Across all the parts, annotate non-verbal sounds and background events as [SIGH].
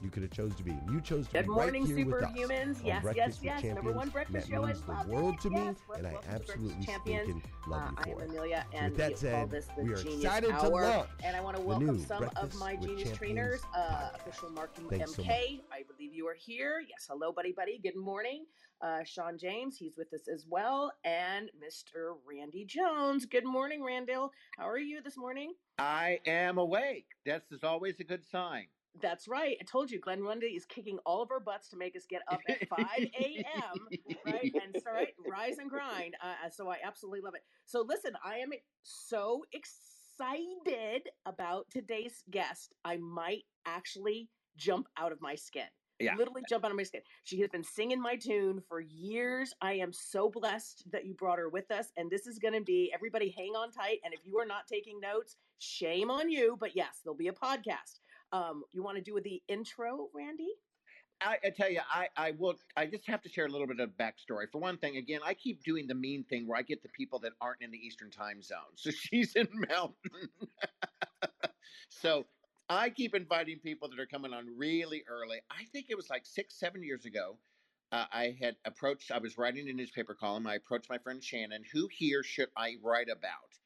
you could have chose to be. You chose to Good be morning, right here with us superhumans. Yes, Breakfast yes, with yes. Number one Champions. breakfast That show. I means love the world it. to me, Yes, and I absolutely Breakfast Champions. stinking love Uh, I am it. Amelia, and With that we said, call this the we are Genius excited to Hour. launch and I want to welcome new some of my Genius trainers. Uh, official Marking Thanks so MK. I believe you are here. Yes, hello, buddy, buddy. Good morning. Uh, Sean James, he's with us as well, and Mr. Randy Jones. Good morning, Randall. How are you this morning? I am awake. That's is always a good sign. That's right. I told you, Glenn Lundy is kicking all of our butts to make us get up at 5 a.m. right? And right, rise and grind. Uh, so I absolutely love it. So listen, I am so excited about today's guest. I might actually jump out of my skin. Yeah. Literally jump out of my skin. She has been singing my tune for years. I am so blessed that you brought her with us. And this is going to be everybody hang on tight. And if you are not taking notes, shame on you. But yes, there'll be a podcast. Um, you want to do with the intro, Randy? I, I tell you, I, I will. I just have to share a little bit of backstory. For one thing, again, I keep doing the mean thing where I get the people that aren't in the Eastern Time Zone. So [LAUGHS] she's in Mountain. [LAUGHS] so I keep inviting people that are coming on really early. I think it was like six, seven years ago. Uh, I had approached. I was writing a newspaper column. I approached my friend Shannon. Who here should I write about?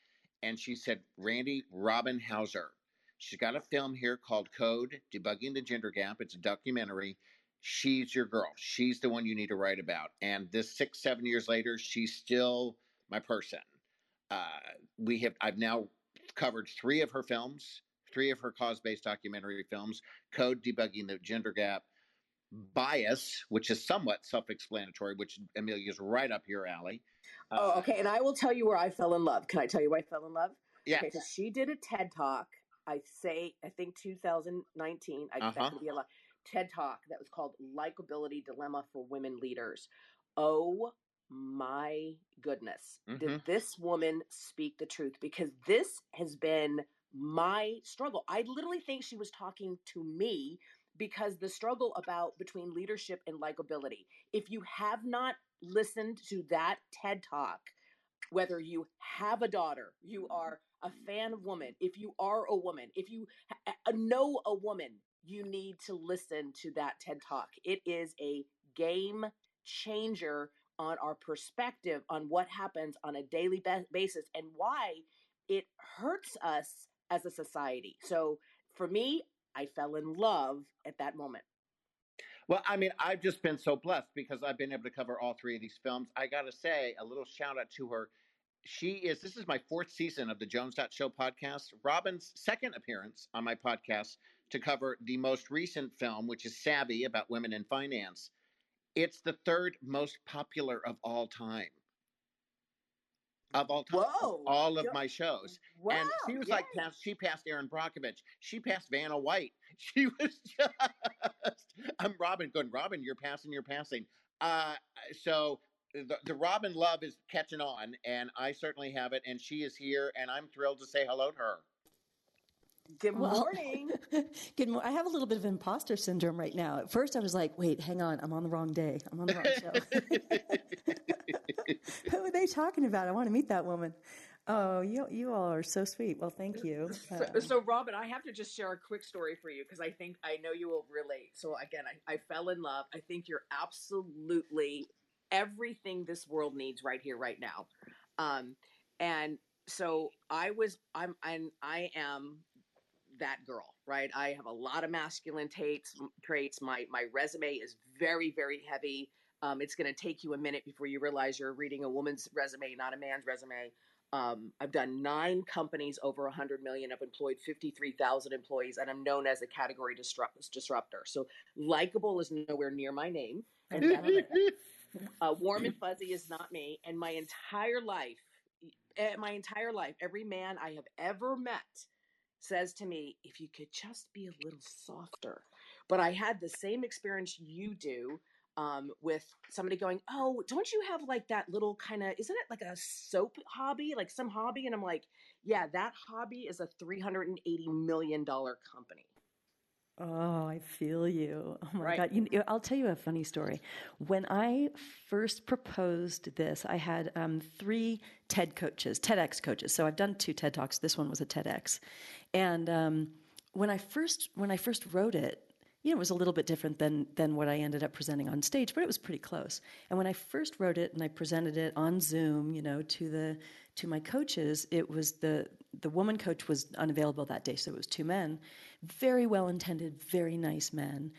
And she said, Randy Robin Hauser. She's got a film here called Code Debugging the Gender Gap. It's a documentary. She's your girl. She's the one you need to write about. And this six, seven years later, she's still my person. Uh, we have, I've now covered three of her films, three of her cause based documentary films Code Debugging the Gender Gap, Bias, which is somewhat self explanatory, which Amelia's right up your alley. Uh, oh, okay. And I will tell you where I fell in love. Can I tell you where I fell in love? Yeah. Okay, so she did a TED talk. I say, I think 2019. I uh-huh. that could be a lot. TED talk that was called "Likability Dilemma for Women Leaders." Oh my goodness, mm-hmm. did this woman speak the truth? Because this has been my struggle. I literally think she was talking to me because the struggle about between leadership and likability. If you have not listened to that TED talk, whether you have a daughter, you mm-hmm. are a fan of woman, if you are a woman, if you know a woman, you need to listen to that TED talk. It is a game changer on our perspective on what happens on a daily basis and why it hurts us as a society. So for me, I fell in love at that moment. Well, I mean, I've just been so blessed because I've been able to cover all three of these films. I got to say, a little shout out to her. She is, this is my fourth season of the Jones Show podcast. Robin's second appearance on my podcast to cover the most recent film, which is Savvy about women in finance. It's the third most popular of all time of all time, Whoa. all of my shows. Wow, and she was yay. like, past, she passed Erin Brockovich. She passed Vanna White. [LAUGHS] She was just, I'm Robin going, Robin, you're passing, you're passing. Uh, so the, the Robin love is catching on, and I certainly have it. And she is here, and I'm thrilled to say hello to her. Good morning. Well, [LAUGHS] good morning. I have a little bit of imposter syndrome right now. At first, I was like, "Wait, hang on, I'm on the wrong day. I'm on the wrong show." [LAUGHS] [LAUGHS] Who are they talking about? I want to meet that woman. Oh, you you all are so sweet. Well, thank you. So, uh, so Robin, I have to just share a quick story for you because I think I know you will relate. So again, I, I fell in love. I think you're absolutely everything this world needs right here, right now. Um, and so I was, I'm, and I am that girl, right? I have a lot of masculine traits. Traits. My my resume is very very heavy. Um, it's going to take you a minute before you realize you're reading a woman's resume, not a man's resume. Um, I've done nine companies over 100 million. I've employed 53,000 employees, and I'm known as a category disrupt- disruptor. So, likable is nowhere near my name. And [LAUGHS] uh, warm and fuzzy is not me. And my entire life, eh, my entire life, every man I have ever met says to me, if you could just be a little softer. But I had the same experience you do um, with somebody going, "Oh, don't you have like that little kind of isn't it like a soap hobby, like some hobby?" And I'm like, "Yeah, that hobby is a 380 million dollar company." Oh, I feel you. Oh my right. God. You, I'll tell you a funny story. When I first proposed this, I had um, three TED coaches, TEDx coaches. So I've done two TED Talks. This one was a TEDx. And um, when I first when I first wrote it, you know, it was a little bit different than than what I ended up presenting on stage, but it was pretty close. And when I first wrote it and I presented it on Zoom, you know, to the to my coaches, it was the the woman coach was unavailable that day, so it was two men, very well intended, very nice men.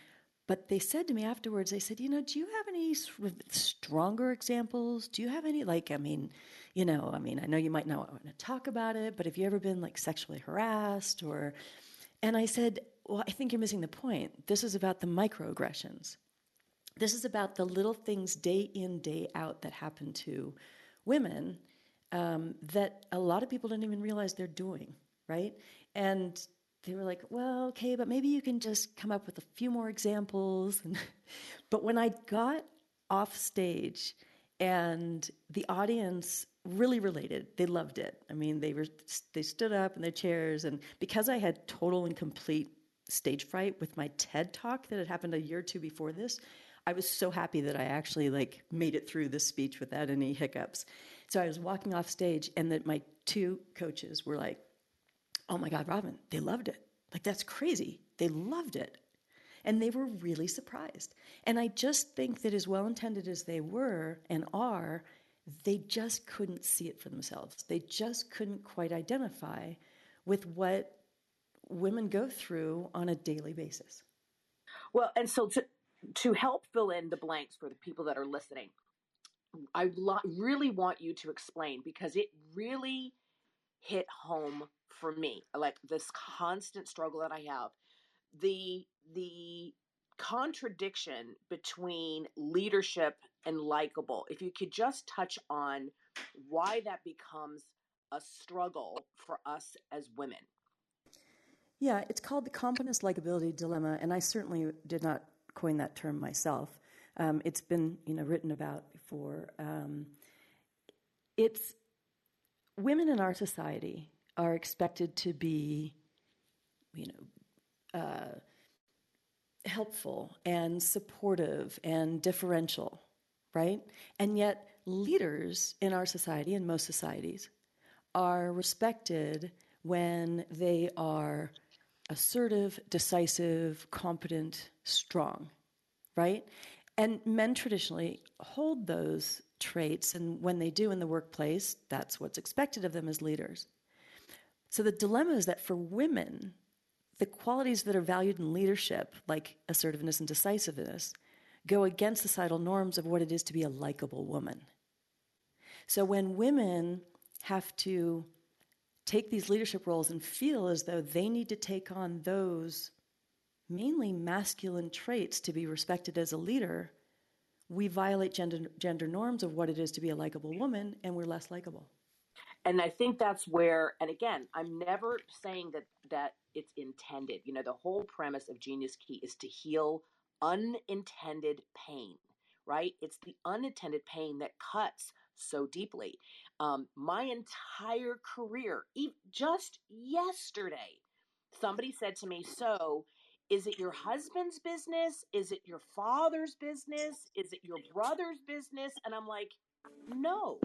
But they said to me afterwards, they said, you know, do you have any sort of stronger examples? Do you have any, like, I mean, you know, I mean, I know you might not want to talk about it, but have you ever been like sexually harassed or, and I said, well, I think you're missing the point. This is about the microaggressions. This is about the little things day in, day out that happen to women um, that a lot of people don't even realize they're doing, right? And they were like, well, okay, but maybe you can just come up with a few more examples. [LAUGHS] but when I got off stage and the audience really related. They loved it. I mean, they were they stood up in their chairs, and because I had total and complete stage fright with my TED talk that had happened a year or two before this, I was so happy that I actually like made it through this speech without any hiccups. So I was walking off stage, and that my two coaches were like, "Oh my God, Robin, they loved it! Like that's crazy. They loved it." And they were really surprised. And I just think that, as well intended as they were and are, they just couldn't see it for themselves. They just couldn't quite identify with what women go through on a daily basis. Well, and so to, to help fill in the blanks for the people that are listening, I lo- really want you to explain because it really hit home for me. Like this constant struggle that I have, the the contradiction between leadership and likable. If you could just touch on why that becomes a struggle for us as women. Yeah, it's called the competence likability dilemma, and I certainly did not coin that term myself. Um, it's been you know written about before. Um, it's women in our society are expected to be, you know, uh, helpful and supportive and differential, right? And yet, leaders in our society, in most societies, are respected when they are assertive, decisive, competent, strong, right? And men traditionally hold those traits, and when they do in the workplace, that's what's expected of them as leaders. So the dilemma is that for women, the qualities that are valued in leadership, like assertiveness and decisiveness, go against societal norms of what it is to be a likable woman. So when women have to take these leadership roles and feel as though they need to take on those mainly masculine traits to be respected as a leader, we violate gender, gender norms of what it is to be a likable woman and we're less likable. And i think that's where and again i'm never saying that that it's intended. You know the whole premise of genius key is to heal unintended pain right? It's the unintended pain that cuts so deeply um, my entire career just yesterday somebody said to me so is it your husband's business is it your father's business is it your brother's business and i'm like no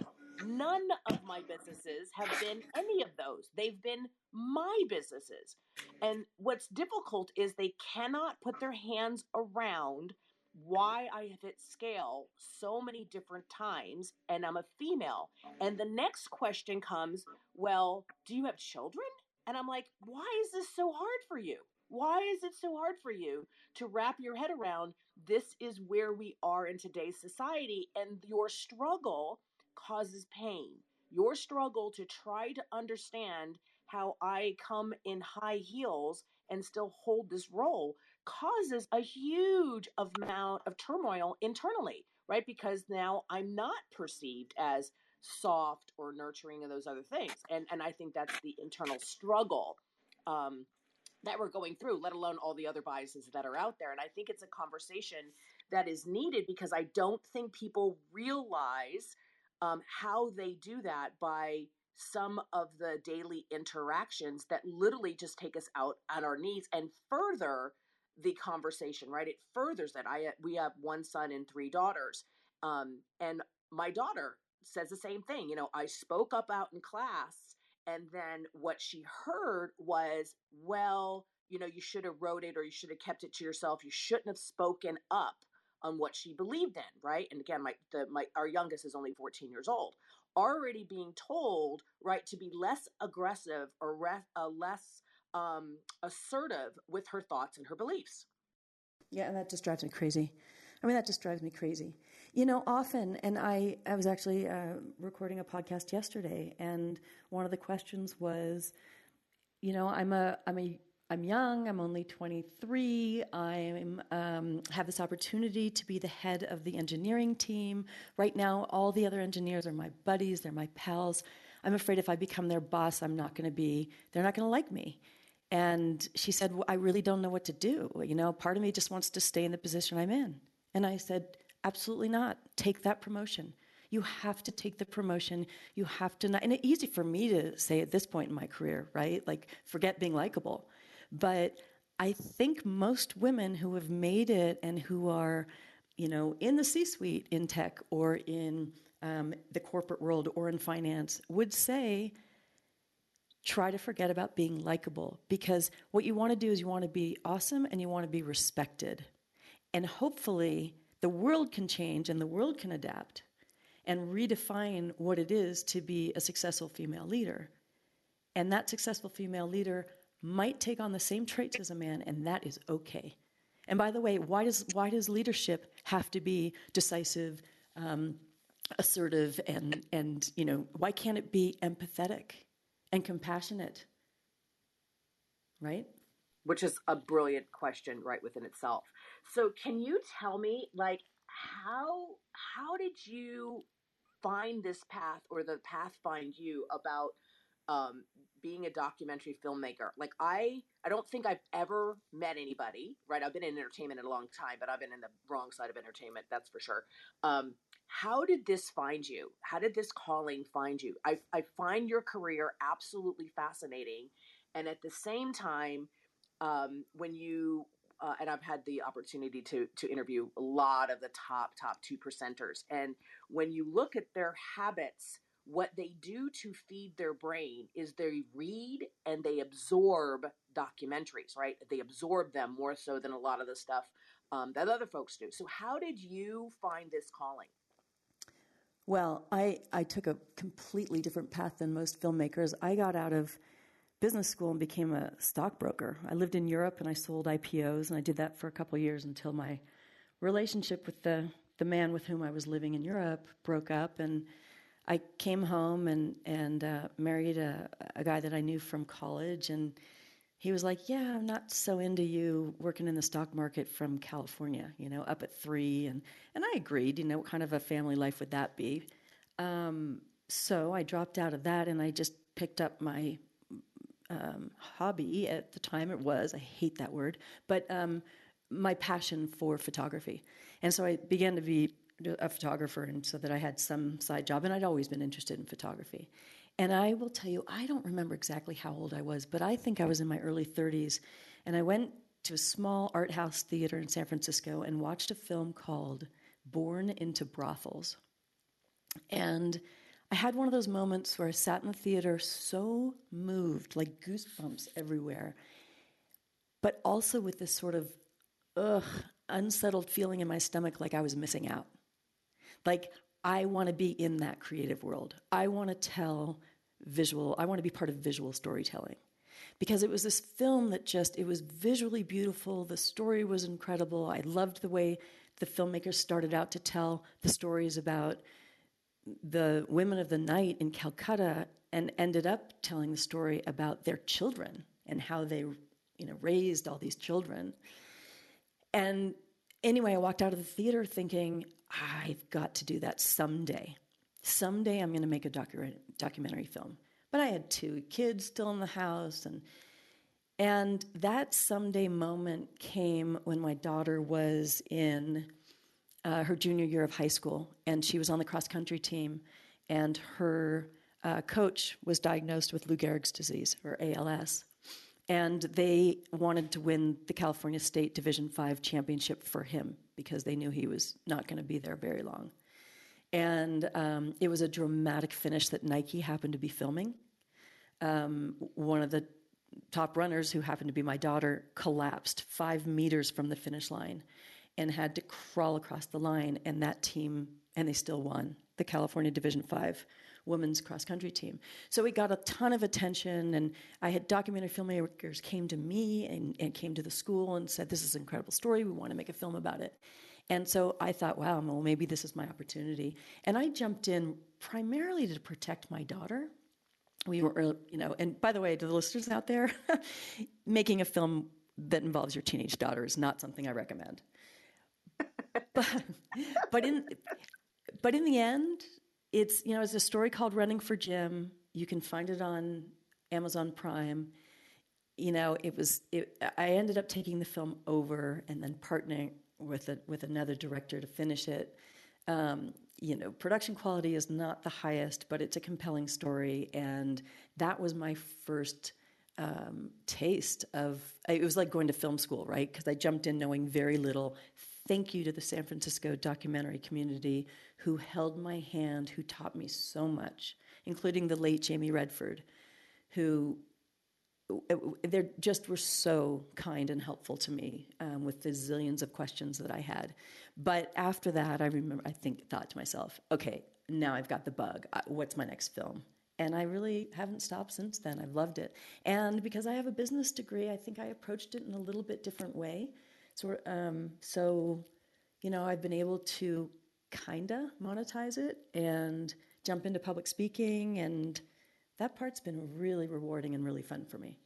None of my businesses have been any of those. They've been my businesses. And what's difficult is they cannot put their hands around why I have hit scale so many different times and I'm a female. And the next question comes, well, do you have children? And I'm like, why is this so hard for you? Why is it so hard for you to wrap your head around this is where we are in today's society and your struggle causes pain. Your struggle to try to understand how I come in high heels and still hold this role causes a huge amount of turmoil internally, right? Because now I'm not perceived as soft or nurturing and those other things. And and I think that's the internal struggle um, that we're going through, let alone all the other biases that are out there. And I think it's a conversation that is needed because I don't think people realize um, how they do that by some of the daily interactions that literally just take us out on our knees and further the conversation right? It furthers that i we have one son and three daughters. Um, and my daughter says the same thing you know i spoke up out in class and then what she heard was well you know you should have wrote it or you should have kept it to yourself. You shouldn't have spoken up on what she believed in, right? And again, my the my our youngest is only 14 years old, already being told, right, to be less aggressive or re- uh, less um, assertive with her thoughts and her beliefs. Yeah, and that just drives me crazy. I mean, that just drives me crazy. You know, often, and I, I was actually uh, recording a podcast yesterday, and one of the questions was, you know, I'm a, I'm a I'm young. I'm only 23. I um, have this opportunity to be the head of the engineering team. Right now, all the other engineers are my buddies. They're my pals. I'm afraid if I become their boss, I'm not going to be. They're not going to like me. And she said, well, I really don't know what to do. You know, part of me just wants to stay in the position I'm in. And I said, absolutely not. Take that promotion. You have to take the promotion. You have to not. And it's easy for me to say at this point in my career, right? Like, forget being likable. But I think most women who have made it and who are, you know, in the C suite in tech or in um, the corporate world or in finance would say, try to forget about being likable because what you want to do is you want to be awesome and you want to be respected. And hopefully, the world can change and the world can adapt and redefine what it is to be a successful female leader. And that successful female leader might take on the same traits as a man, and that is okay. And by the way, why does, why does leadership have to be decisive, um, assertive, and, and, you know, why can't it be empathetic and compassionate? Right? Which is a brilliant question right within itself. So can you tell me, like, how how did you find this path or the path find you about um, being a documentary filmmaker. Like I, I don't think I've ever met anybody. Right, I've been in entertainment in a long time, but I've been in the wrong side of entertainment. That's for sure. Um, how did this find you? How did this calling find you? I, I find your career absolutely fascinating, and at the same time, um, when you uh, and I've had the opportunity to to interview a lot of the top top two percenters, and when you look at their habits what they do to feed their brain is they read and they absorb documentaries, right? They absorb them more so than a lot of the stuff um, that other folks do. So, how did you find this calling? Well, I, I took a completely different path than most filmmakers. I got out of business school and became a stockbroker. I lived in Europe and I sold IPOs, and I did that for a couple years until my relationship with the, the man with whom I was living in Europe broke up. And I came home and and uh, married a, a guy that I knew from college, and he was like, "Yeah, I'm not so into you working in the stock market from California, you know, up at three, and and I agreed. You know, what kind of a family life would that be? Um, so I dropped out of that, and I just picked up my um, hobby at the time. It was I hate that word, but um, my passion for photography, and so I began to be a photographer, and so that I had some side job, and I'd always been interested in photography. And I will tell you, I don't remember exactly how old I was, but I think I was in my early 30s, and I went to a small art house theater in San Francisco and watched a film called Born into Brothels. And I had one of those moments where I sat in the theater so moved, like goosebumps everywhere, but also with this sort of, ugh, unsettled feeling in my stomach like I was missing out. Like, I want to be in that creative world. I want to tell visual, I want to be part of visual storytelling. Because it was this film that just, it was visually beautiful. The story was incredible. I loved the way the filmmakers started out to tell the stories about the women of the night in Calcutta and ended up telling the story about their children and how they, you know, raised all these children. And anyway, I walked out of the theater thinking, I've got to do that someday. Someday I'm going to make a docu- documentary film. But I had two kids still in the house, and and that someday moment came when my daughter was in uh, her junior year of high school, and she was on the cross country team, and her uh, coach was diagnosed with Lou Gehrig's disease or ALS, and they wanted to win the California State Division Five championship for him because they knew he was not going to be there very long. And um, it was a dramatic finish that Nike happened to be filming. Um, one of the top runners, who happened to be my daughter, collapsed five meters from the finish line and had to crawl across the line. And that team, and they still won the California Division Five women's cross country team. So it got a ton of attention, and I had documentary filmmakers came to me and, and came to the school and said, "This is an incredible story. We want to make a film about it." And so I thought, wow, well, maybe this is my opportunity. And I jumped in primarily to protect my daughter. We were, you know, and by the way, to the listeners out there, [LAUGHS] making a film that involves your teenage daughter is not something I recommend. [LAUGHS] but, but in, but in the end, it's you know it's a story called Running for Jim. You can find it on Amazon Prime. You know, it was. It, I ended up taking the film over and then partnering with a, with another director to finish it. Um, you know, production quality is not the highest, but it's a compelling story, and that was my first um, taste of. It was like going to film school, right? Because I jumped in knowing very little. Thank you to the San Francisco documentary community who held my hand, who taught me so much, including the late Jamie Redford, who they just were so kind and helpful to me um, with the zillions of questions that I had. But after that, I remember, I think, thought to myself, okay, now I've got the bug. What's my next film? And I really haven't stopped since then. I've loved it. And because I have a business degree, I think I approached it in a little bit different way. So, um, so you know, I've been able to kinda monetize it and jump into public speaking and that part's been really rewarding and really fun for me.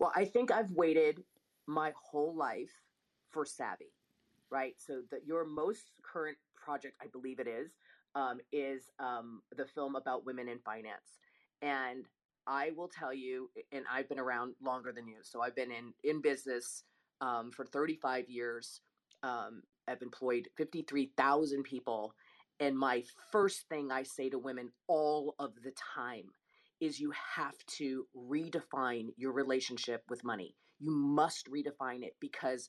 Well, I think I've waited my whole life for Savvy, right? So that your most current project, I believe it is, um, is um, the film about women in finance. And I will tell you, and I've been around longer than you, so I've been in in business um, for 35 years. Um, I've employed 53,000 people, and my first thing I say to women all of the time is you have to redefine your relationship with money. You must redefine it because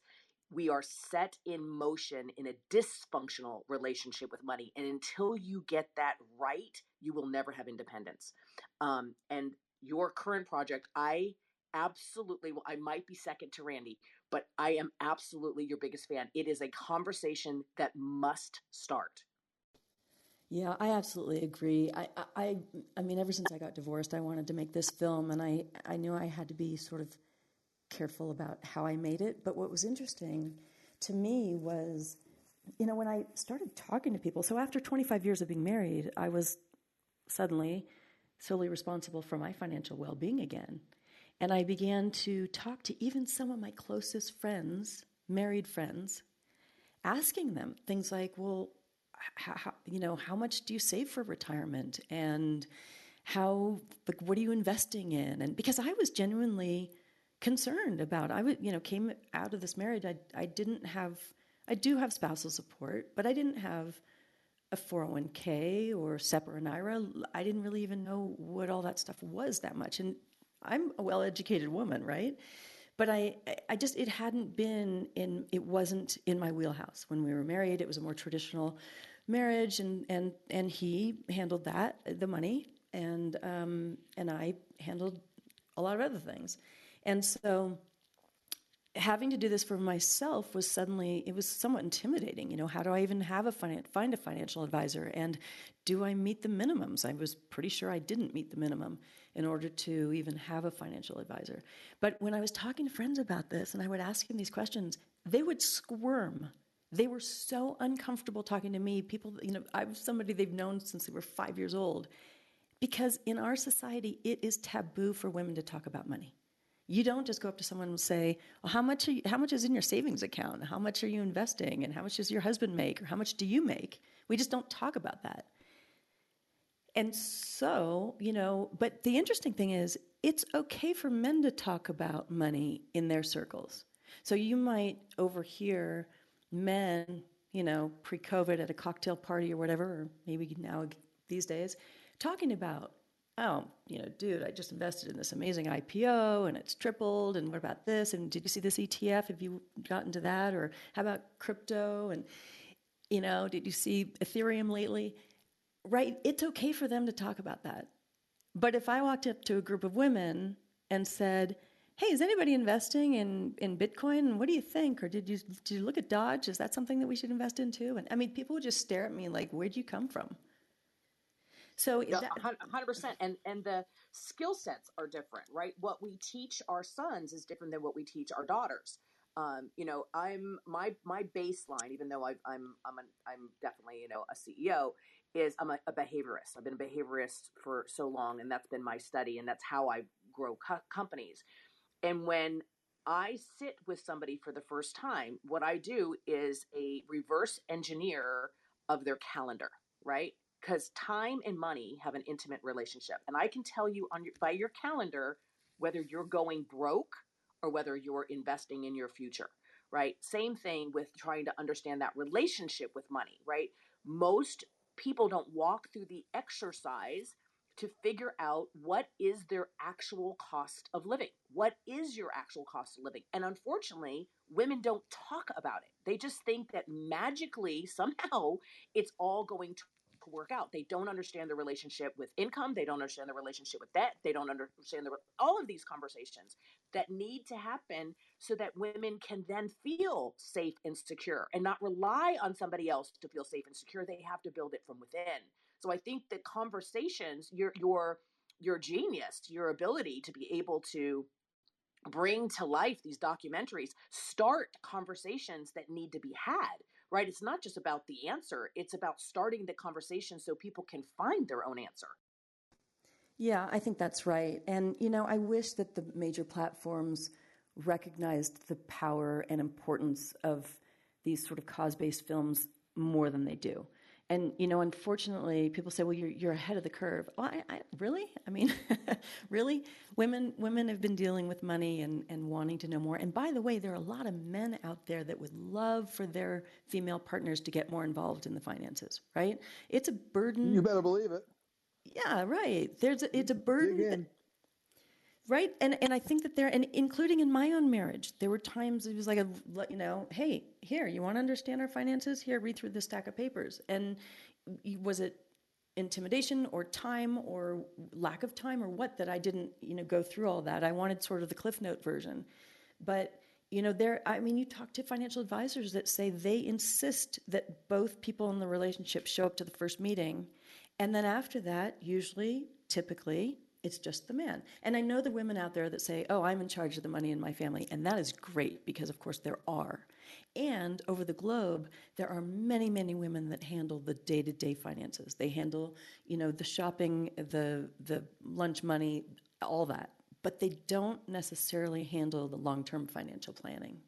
we are set in motion in a dysfunctional relationship with money. And until you get that right, you will never have independence. Um, and your current project, I absolutely, well, I might be second to Randy, but I am absolutely your biggest fan. It is a conversation that must start. Yeah, I absolutely agree. I, I, I mean, ever since I got divorced, I wanted to make this film, and I, I knew I had to be sort of careful about how I made it. But what was interesting to me was, you know, when I started talking to people. So after 25 years of being married, I was suddenly solely responsible for my financial well-being again, and I began to talk to even some of my closest friends, married friends, asking them things like, "Well." how, you know, how much do you save for retirement? And how, like, what are you investing in? And because I was genuinely concerned about, I would, you know, came out of this marriage, I, I didn't have, I do have spousal support, but I didn't have a 401k or SEP or an IRA. I didn't really even know what all that stuff was that much. And I'm a well educated woman, right? But I, I just, it hadn't been in, it wasn't in my wheelhouse. When we were married, it was a more traditional marriage, and and and he handled that the money, and um, and I handled a lot of other things, and so having to do this for myself was suddenly it was somewhat intimidating you know how do i even have a finan- find a financial advisor and do i meet the minimums i was pretty sure i didn't meet the minimum in order to even have a financial advisor but when i was talking to friends about this and i would ask them these questions they would squirm they were so uncomfortable talking to me. People, you know, I'm somebody they've known since they were five years old. Because in our society, it is taboo for women to talk about money. You don't just go up to someone and say, well, how much, you, how much is in your savings account? How much are you investing? And how much does your husband make? Or how much do you make? We just don't talk about that. And so, you know, but the interesting thing is, it's okay for men to talk about money in their circles. So you might overhear men, you know, pre COVID at a cocktail party or whatever, or maybe now these days, talking about, oh, you know, dude, I just invested in this amazing IPO and it's tripled. And what about this? And did you see this ETF? Have you gotten to that? Or how about crypto? And, you know, did you see Ethereum lately? Right? It's okay for them to talk about that. But if I walked up to a group of women and said, hey, is anybody investing in, in Bitcoin? And What do you think? Or did you, did you look at Doge? Is that something that we should invest in too? And I mean, people would just stare at me like, where'd you come from? So hundred percent, and and the skill sets are different, right? What we teach our sons is different than what we teach our daughters. Um, you know, I'm my my baseline, even though I, I'm I'm an, I'm definitely you know a CEO, is I'm a, a, behaviorist. I've been a behaviorist for so long, and that's been my study, and that's how I grow co- companies. And when I sit with somebody for the first time, what I do is a reverse engineer of their calendar, right? Because time and money have an intimate relationship. And I can tell you on your, by your calendar whether you're going broke or whether you're investing in your future, right? Same thing with trying to understand that relationship with money, right? Most people don't walk through the exercise to figure out what is their actual cost of living. What is your actual cost of living? And unfortunately, women don't talk about it. They just think that magically, somehow, it's all going to work out. They don't understand the relationship with income. They don't understand the relationship with debt. They don't understand the, all of these conversations that need to happen so that women can then feel safe and secure and not rely on somebody else to feel safe and secure. They have to build it from within. So I think the conversations, your your your genius, your ability to be able to bring to life these documentaries, start conversations that need to be had, right? It's not just about the answer, it's about starting the conversation so people can find their own answer. Yeah, I think that's right. And, you know, I wish that the major platforms recognized the power and importance of these sort of cause based films more than they do. And you know, unfortunately, people say, "Well, you're you're ahead of the curve." Well, I, I really, I mean, [LAUGHS] really, women women have been dealing with money and and wanting to know more. And by the way, there are a lot of men out there that would love for their female partners to get more involved in the finances. Right? It's a burden. You better believe it. Yeah, right. There's a, it's a burden right? And and i think that there and including in my own marriage there were times it was like a you know hey here you want to understand our finances? Here read through this stack of papers. And was it intimidation or time or lack of time or what that i didn't you know go through all that? I wanted sort of the cliff note version. But you know there i mean you talk to financial advisors that say they insist that both people in the relationship show up to the first meeting. And then after that usually typically it's just the man. And I know the women out there that say, oh, I'm in charge of the money in my family. And that is great because, of course, there are. And over the globe, there are many, many women that handle the day to day finances. They handle, you know, the shopping, the, the lunch money, all that. But they don't necessarily handle the long term financial planning.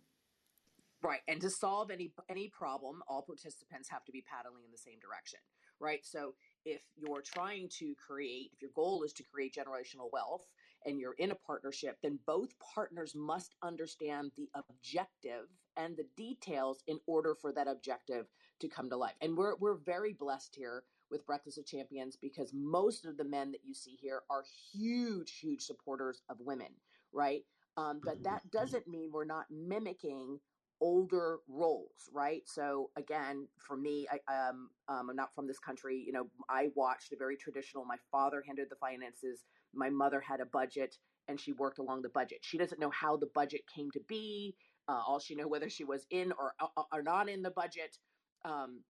Right. And to solve any any problem, all participants have to be paddling in the same direction. Right. So if you're trying to create, if your goal is to create generational wealth and you're in a partnership, then both partners must understand the objective and the details in order for that objective to come to life. And we're, we're very blessed here with Breakfast of Champions because most of the men that you see here are huge, huge supporters of women, right? Um, but that doesn't mean we're not mimicking older roles, right? So again, for me, I, um, um, I'm not from this country. You know, I watched a very traditional. My father handled the finances. My mother had a budget, and she worked along the budget. She doesn't know how the budget came to be. Uh, all she knew whether she was in or uh, or not in the budget. Um,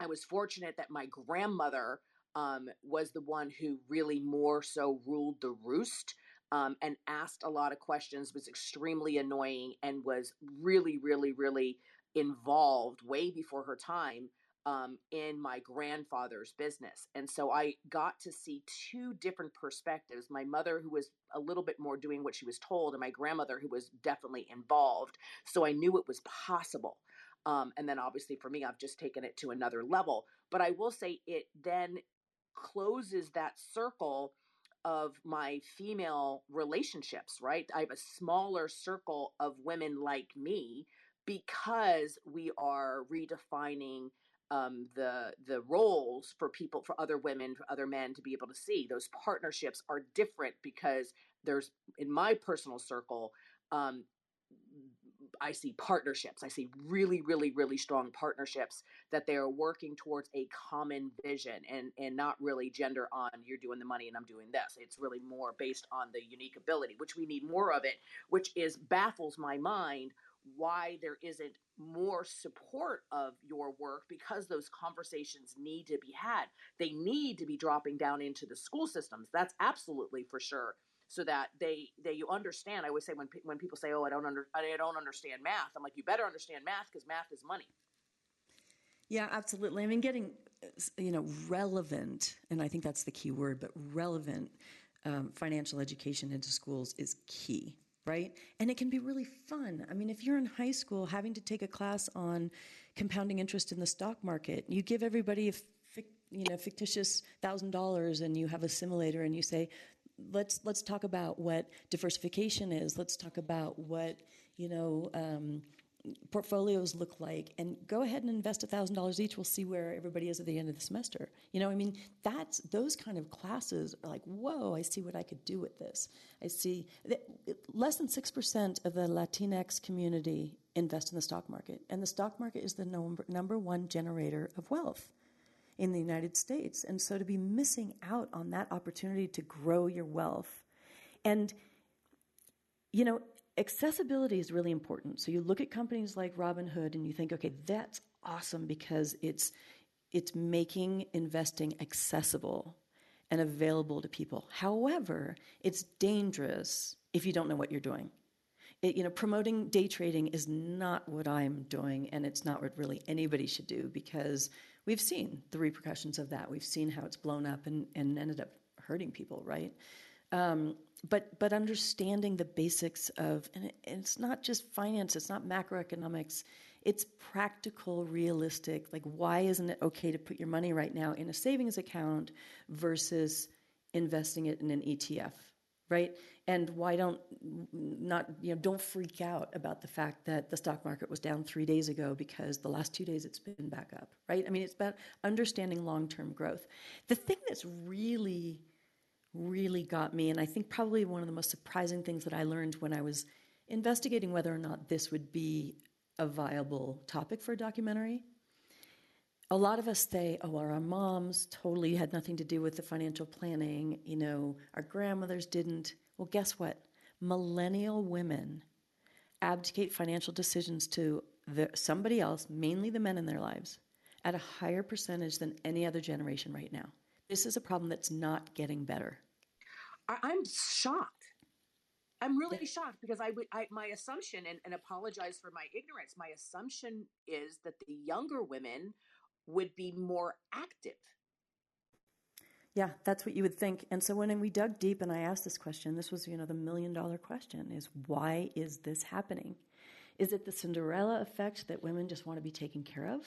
I was fortunate that my grandmother um, was the one who really more so ruled the roost um, and asked a lot of questions, was extremely annoying, and was really, really, really involved way before her time um, in my grandfather's business. And so I got to see two different perspectives my mother, who was a little bit more doing what she was told, and my grandmother, who was definitely involved. So I knew it was possible. Um, and then obviously for me, I've just taken it to another level. But I will say it then closes that circle of my female relationships, right? I have a smaller circle of women like me because we are redefining um, the the roles for people, for other women, for other men to be able to see. Those partnerships are different because there's in my personal circle. Um, I see partnerships. I see really, really, really strong partnerships that they are working towards a common vision and and not really gender on you're doing the money and I'm doing this. It's really more based on the unique ability, which we need more of it, which is baffles my mind why there isn't more support of your work because those conversations need to be had. They need to be dropping down into the school systems. That's absolutely for sure so that they they you understand. I always say when when people say, "Oh, I don't under I don't understand math," I'm like, "You better understand math because math is money." Yeah, absolutely. I mean, getting you know relevant, and I think that's the key word, but relevant um, financial education into schools is key, right? And it can be really fun. I mean, if you're in high school having to take a class on compounding interest in the stock market, you give everybody a you know fictitious thousand dollars and you have a simulator and you say let's let's talk about what diversification is. Let's talk about what you know um, portfolios look like, and go ahead and invest a thousand dollars each. We'll see where everybody is at the end of the semester. You know, I mean, that's those kind of classes are like, whoa! I see what I could do with this. I see less than six percent of the Latinx community invest in the stock market, and the stock market is the number number one generator of wealth in the United States. And so to be missing out on that opportunity to grow your wealth. And, you know, accessibility is really important. So you look at companies like Robinhood and you think, okay, that's awesome because it's it's making investing accessible. and available to people. However, it's dangerous if you don't know what you're doing. It, you know, promoting day trading is not what I'm doing, and it's not what really anybody should do because we've seen the repercussions of that. We've seen how it's blown up and, and ended up hurting people, right? Um, but but understanding the basics of and, it, and it's not just finance, it's not macroeconomics, it's practical, realistic. Like why isn't it okay to put your money right now in a savings account versus investing it in an ETF, right? And why don't not you know don't freak out about the fact that the stock market was down three days ago because the last two days it's been back up, right? I mean, it's about understanding long-term growth. The thing that's really really got me, and I think probably one of the most surprising things that I learned when I was investigating whether or not this would be a viable topic for a documentary. A lot of us say, oh, well, our moms totally had nothing to do with the financial planning, you know, our grandmothers didn't. Well, guess what? Millennial women abdicate financial decisions to the, somebody else, mainly the men in their lives, at a higher percentage than any other generation right now. This is a problem that's not getting better. I, am shocked. I'm really shocked because I would I, my assumption and, and apologize for my ignorance. My assumption is that the younger women would be more active. Yeah, that's what you would think. And so when we dug deep and I asked this question, this was, you know, the million dollar question is why is this happening? Is it the Cinderella effect that women just want to be taken care of?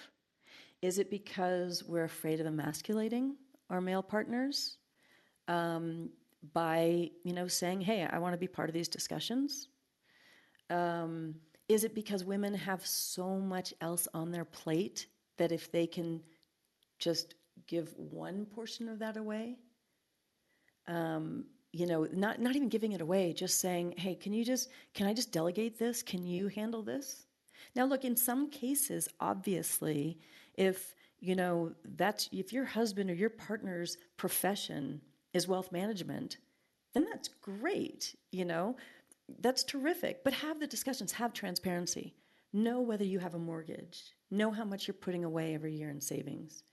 Is it because we're afraid of emasculating our male partners? Um, by you know saying, "Hey, I want to be part of these discussions"? Um, is it because women have so much else on their plate that if they can just give one portion of that away, um, you know, not not even giving it away, just saying, "Hey, can you just can I just delegate this? Can you handle this?" Now, look, in some cases, obviously, if you know that's if your husband or your partner's profession is wealth management, then that's great, you know? That's terrific. But have the discussions, have transparency. Know whether you have a mortgage, know how much you're putting away every year in savings,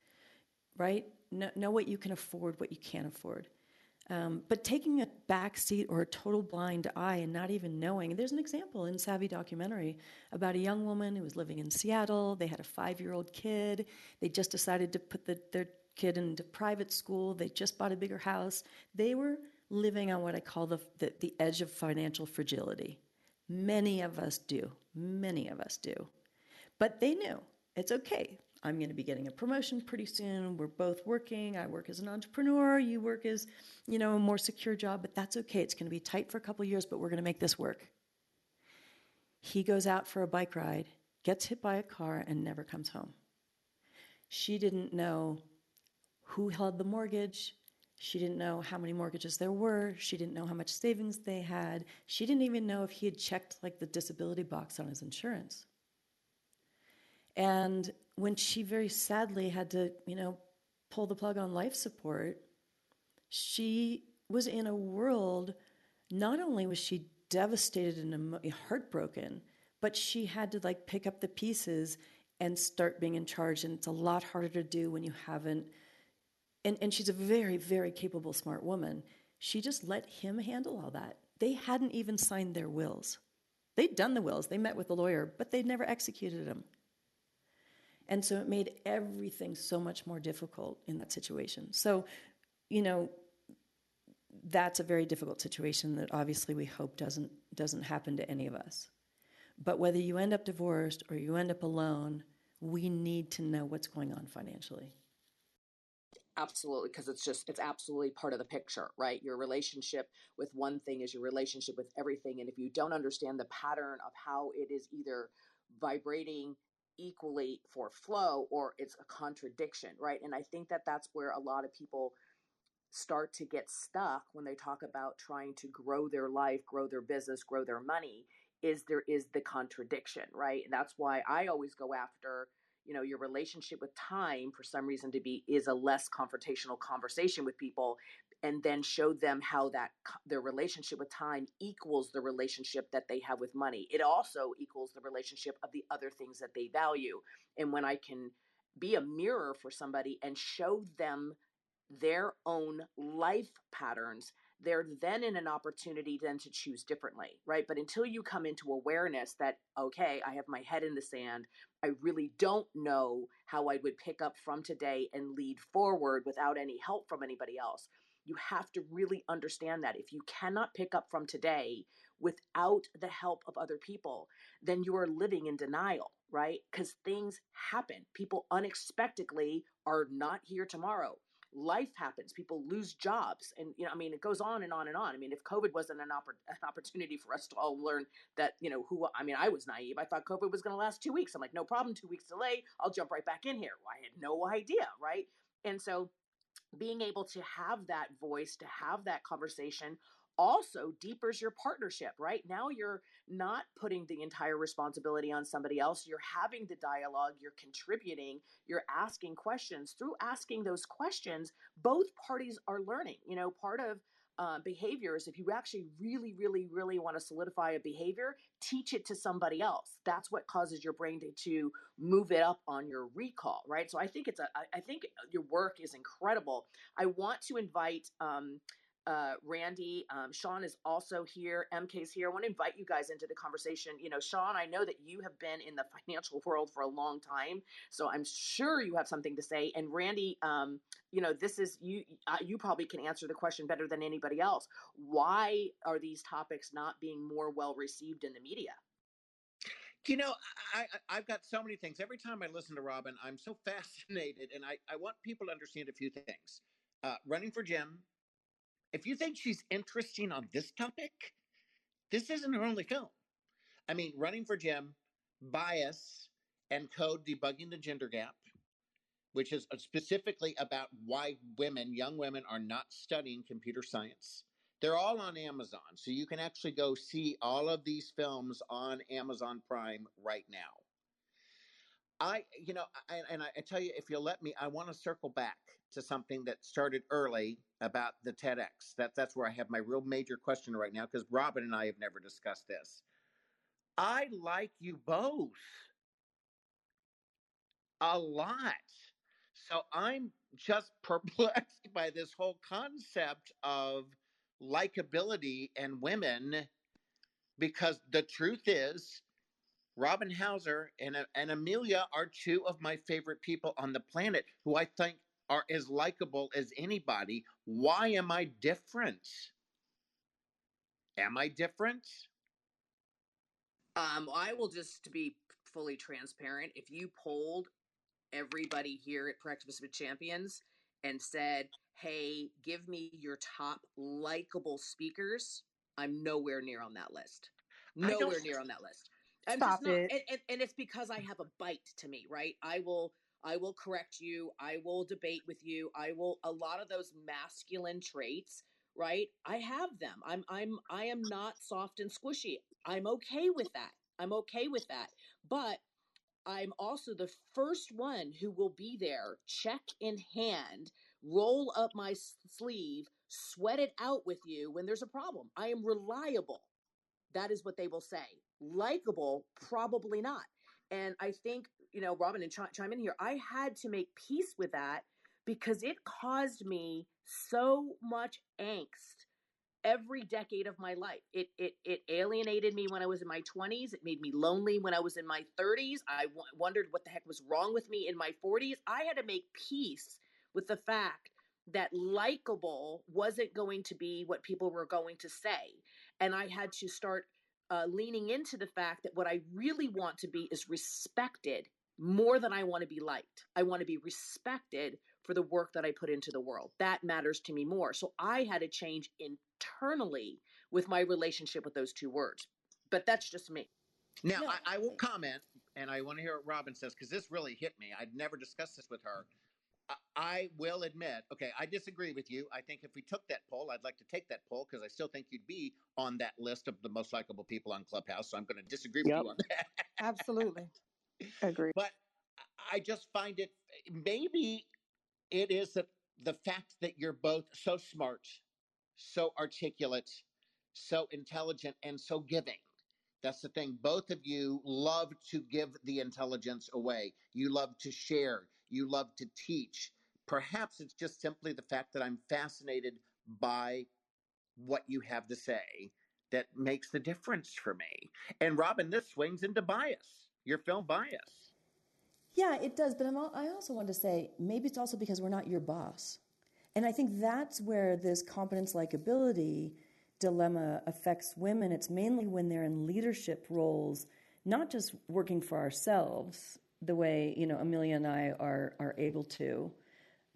right? Know, know what you can afford, what you can't afford. Um, but taking a back seat or a total blind eye and not even knowing, there's an example in Savvy documentary about a young woman who was living in Seattle. They had a five year old kid. They just decided to put the, their kid into private school. They just bought a bigger house. They were living on what I call the, the, the edge of financial fragility. Many of us do. Many of us do. But they knew it's okay. I'm going to be getting a promotion pretty soon. We're both working. I work as an entrepreneur. You work as, you know, a more secure job, but that's okay. It's going to be tight for a couple years, but we're going to make this work. He goes out for a bike ride, gets hit by a car, and never comes home. She didn't know who held the mortgage. She didn't know how many mortgages there were. She didn't know how much savings they had. She didn't even know if he had checked like the disability box on his insurance. And when she very sadly had to, you know, pull the plug on life support, she was in a world, not only was she devastated and heartbroken, but she had to like pick up the pieces and start being in charge. And it's a lot harder to do when you haven't and, and she's a very, very capable, smart woman. She just let him handle all that. They hadn't even signed their wills. They'd done the wills, they met with the lawyer, but they'd never executed them. And so it made everything so much more difficult in that situation. So, you know, that's a very difficult situation that obviously we hope doesn't doesn't happen to any of us. But whether you end up divorced or you end up alone, we need to know what's going on financially absolutely because it's just it's absolutely part of the picture right your relationship with one thing is your relationship with everything and if you don't understand the pattern of how it is either vibrating equally for flow or it's a contradiction right? And i think that that's where a lot of people start to get stuck when they talk about trying to grow their life grow their business grow their money is there is the contradiction right? And that's why i always go after you know your relationship with time for some reason to be is a less confrontational conversation with people and then showed them how that their relationship with time equals the relationship that they have with money. It also equals the relationship of the other things that they value. And when i can be a mirror for somebody and show them their own life patterns they're then in an opportunity then to choose differently right? But until you come into awareness that okay i have my head in the sand i really don't know how i would pick up from today and lead forward without any help from anybody else you have to really understand that if you cannot pick up from today without the help of other people then you are living in denial right? Because things happen. People unexpectedly are not here tomorrow. Life happens. People lose jobs and you know i mean it goes on and on and on. I mean if covid wasn't an, oppor- an opportunity for us to all learn that you know who i mean i was naive. I thought covid was going to last two weeks. I'm like no problem two weeks delay. I'll jump right back in here. Well, i had no idea right? And so being able to have that voice to have that conversation also deepers your partnership, right? Now you're not putting the entire responsibility on somebody else. You're having the dialogue, you're contributing, you're asking questions. Through asking those questions, both parties are learning. You know, part of uh, behaviors, if you actually really, really, really want to solidify a behavior, teach it to somebody else. That's what causes your brain to, to move it up on your recall, right? So I think it's a, I think your work is incredible. I want to invite, um, uh, Randy. Um, Sean is also here. MK's here. I want to invite you guys into the conversation. You know, Sean, I know that you have been in the financial [LAUGHS] world for a long time, so I'm sure you have something to say. And Randy, um, you know, this is you. Uh, you probably can answer the question better than anybody else. Why are these topics not being more well received in the media? You know, I, have got so many things. Every time I listen to Robin, I'm so [LAUGHS] fascinated, and I I want people to understand a few things. Uh, running for Jim, if you think she's interesting on this topic, this isn't her only film. I mean, Running for Jim, Bias, and Code Debugging the Gender Gap, which is uh, specifically about why women, young women, are not studying computer science. They're all on Amazon. So you can actually go see all of these films on Amazon Prime right now. I, you know, I, and I, I tell you, if you'll let me, I want to circle back to something that started early about the TEDx. That that's where I have my real major question right now because Robin and I have never discussed this. I like you both a lot. So I'm just [LAUGHS] perplexed by this whole concept of likability and women because the truth is Robin Hauser and, and Amelia are two of my favorite people on the planet who I think are as likable as anybody. Why am I different? Am I different? Um, I will just be fully transparent. If you polled everybody here at Breakfast with Champions and said, "Hey, give me your top likable speakers," I'm nowhere near on that list. Nowhere near on that list. I'm Stop just not, it. And, and, and it's because I have a bite to me, right? I will I will correct you. I will debate with you. I will a lot of those masculine traits, right? I have them. I'm I'm I am not soft and squishy. I'm okay with that. I'm okay with that. But I'm also the first one who will be there, check in hand, roll up my sleeve, sweat it out with you when there's a problem. I am reliable. That is what they will say. Likable, probably not. And I think you know, Robin, and ch- chime in here. I had to make peace with that because it caused me so much angst every decade of my life. It it it alienated me when I was in my 20s. It made me lonely when I was in my 30s. I w- wondered what the heck was wrong with me in my 40s. I had to make peace with the fact that likable wasn't going to be what people were going to say. And I had to start uh, leaning into the fact that what I really want to be is respected more than I want to be liked. I want to be respected for the work that I put into the world. That matters to me more. So I had to change internally with my relationship with those two words. But that's just me. Now, no. I, I, will comment, and I want to hear what Robin says because this really hit me. I'd never discussed this with her. I, I will admit, okay, I disagree with you. I think if we took that poll, I'd like to take that poll because I still think you'd be on that list of the most likable people on Clubhouse. So I'm going to disagree with yep. you on that. Absolutely. [LAUGHS] Agree. But I just find it maybe it is that the fact that you're both so smart, so articulate, so intelligent, and so giving. That's the thing. Both of you love to give the intelligence away. You love to share. You love to teach. perhaps it's just simply the fact that I'm fascinated by what you have to say that makes the difference for me. And Robin, this swings into bias, your film bias. Yeah, it does. But I'm, I also want to say maybe it's also because we're not your boss. And I think that's where this competence likability dilemma affects women. It's mainly when they're in leadership roles, not just working for ourselves the way, you know, Amelia and I are, are able to,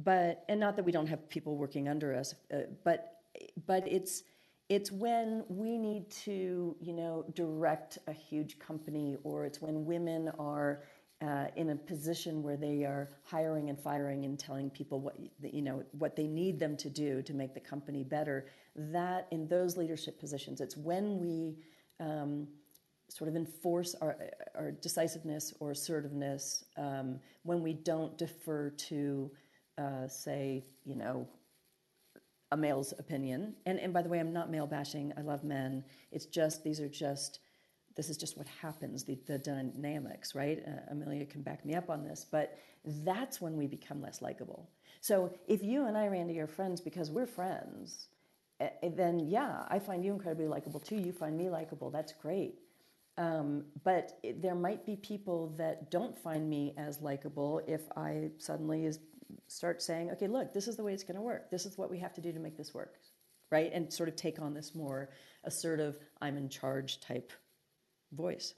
but, and not that we don't have people working under us, uh, but, but it's, it's when we need to, you know, direct a huge company, or it's when women are uh, in a position where they are hiring and firing and telling people what you know what they need them to do to make the company better. That in those leadership positions, it's when we um, sort of enforce our, our decisiveness or assertiveness um, when we don't defer to, uh, say, you know, a male's opinion. And and by the way, I'm not male bashing. I love men. It's just these are just this is just what happens, the, the dynamics, right? Uh, Amelia can back me up on this, but that's when we become less likable. So if you and I, Randy, are friends because we're friends, uh, then yeah, I find you incredibly likable too. You find me likable. That's great. Um, but it, there might be people that don't find me as likable if I suddenly is, start saying, okay, look, this is the way it's going to work. This is what we have to do to make this work, right? And sort of take on this more assertive, I'm in charge type voice.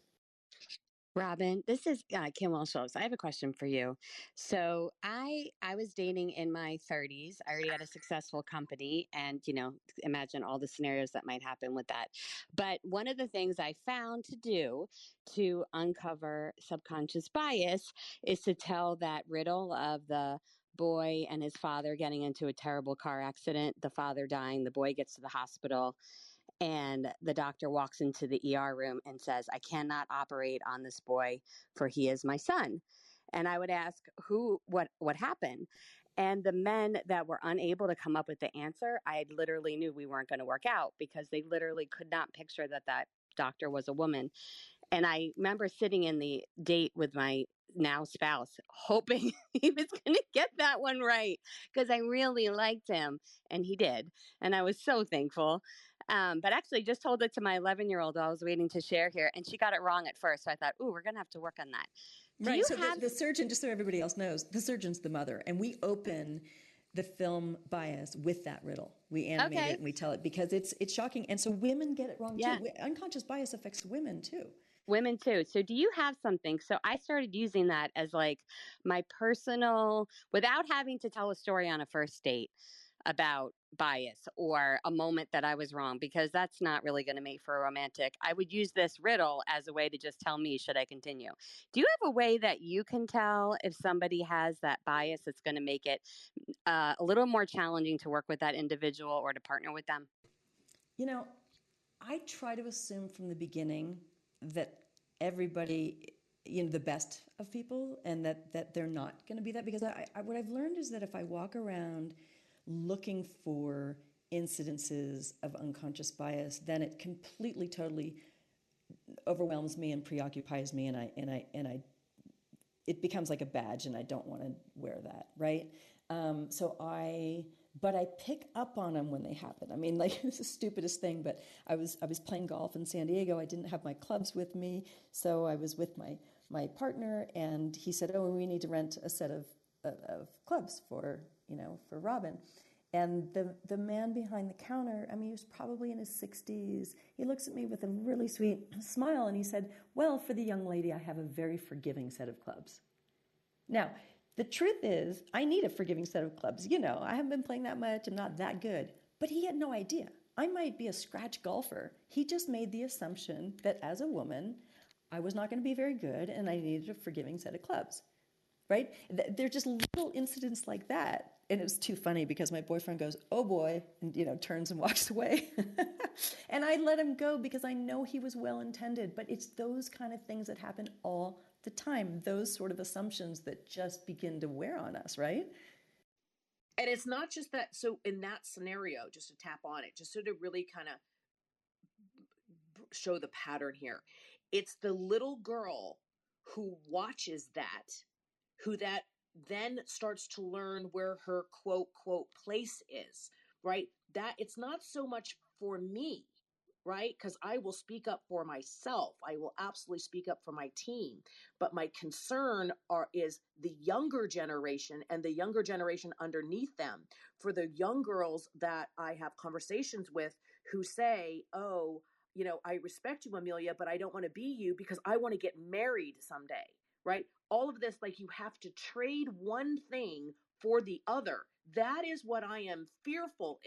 Robin, this is uh, Kim Welsh I have a question for you. So I I was dating in my 30s. I already had a successful company, and you know, imagine all the scenarios that might happen with that. But one of the things I found to do to uncover subconscious bias is to tell that riddle of the boy and his father getting into a terrible car accident, the father dying, the boy gets to the hospital and the doctor walks into the ER room and says, I cannot operate on this boy for he is my son. And I would ask, who, what, what happened? And the men that were unable to come up with the answer, I literally knew we weren't going to work out because they literally could not picture that that doctor was a woman. And I remember sitting in the date with my now spouse, hoping [LAUGHS] he was going to get that one right because I really liked him. And he did. And I was so thankful. Um, but actually, just told it to my 11 year old I was waiting to share here, and she got it wrong at first. So I thought, ooh, we're going to have to work on that. Do right. so have... the, the surgeon, just so everybody else knows, the surgeon's the mother, and we open the film bias with that riddle. We animate okay. it and we tell it because it's it's shocking, and so women get it wrong yeah. too. Unconscious bias affects women too women too. So do you have something? So I started using that as like my personal without having to tell a story on a first date about bias or a moment that I was wrong because that's not really going to make for a romantic. I would use this riddle as a way to just tell me should I continue. Do you have a way that you can tell if somebody has that bias that's going to make it uh, a little more challenging to work with that individual or to partner with them? You know, I try to assume from the beginning that everybody you know the best of people and that that they're not going to be that because I, I, what i've learned is that if i walk around looking for incidences of unconscious bias, then it completely, totally overwhelms me and preoccupies me, and I and I and I, it becomes like a badge, and I don't want to wear that, right? Um, so I, but I pick up on them when they happen. I mean, [LAUGHS] like it's the stupidest thing, but I was I was playing golf in San Diego. I didn't have my clubs with me, so I was with my my partner, and he said, "Oh, we need to rent a set of of, of clubs for you know for Robin." And the, the man behind the counter, I mean, he was probably in his 60s. He looks at me with a really sweet [CLEARS THROAT] smile and he said, Well, for the young lady, I have a very forgiving set of clubs. Now, the truth is, I need a forgiving set of clubs. You know, I haven't been playing that much, I'm not that good. But he had no idea. I might be a scratch golfer. He just made the assumption that as a woman, I was not going to be very good and I needed a forgiving set of clubs. Right? They're just little incidents like that and it was too funny because my boyfriend goes, "Oh boy," and you know turns and [LAUGHS] walks away, and I let him go because I know he was well intended. But it's those kind of things that happen all the time. Those sort of assumptions that just begin to wear on us, right? And it's not just that. So in that scenario, just to tap on it, just so to really kind of show the pattern here, it's the little girl who watches that, who that then starts to learn where her quote quote place is right? That it's not so much for me right? Because i will speak up for myself. I will absolutely speak up for my team. But my concern are is the younger generation and the younger generation underneath them. For the young girls that i have conversations with who say oh you know i respect you amelia but i don't want to be you because i want to get married someday right all of this like you have to trade one thing for the other. That is what i am fearful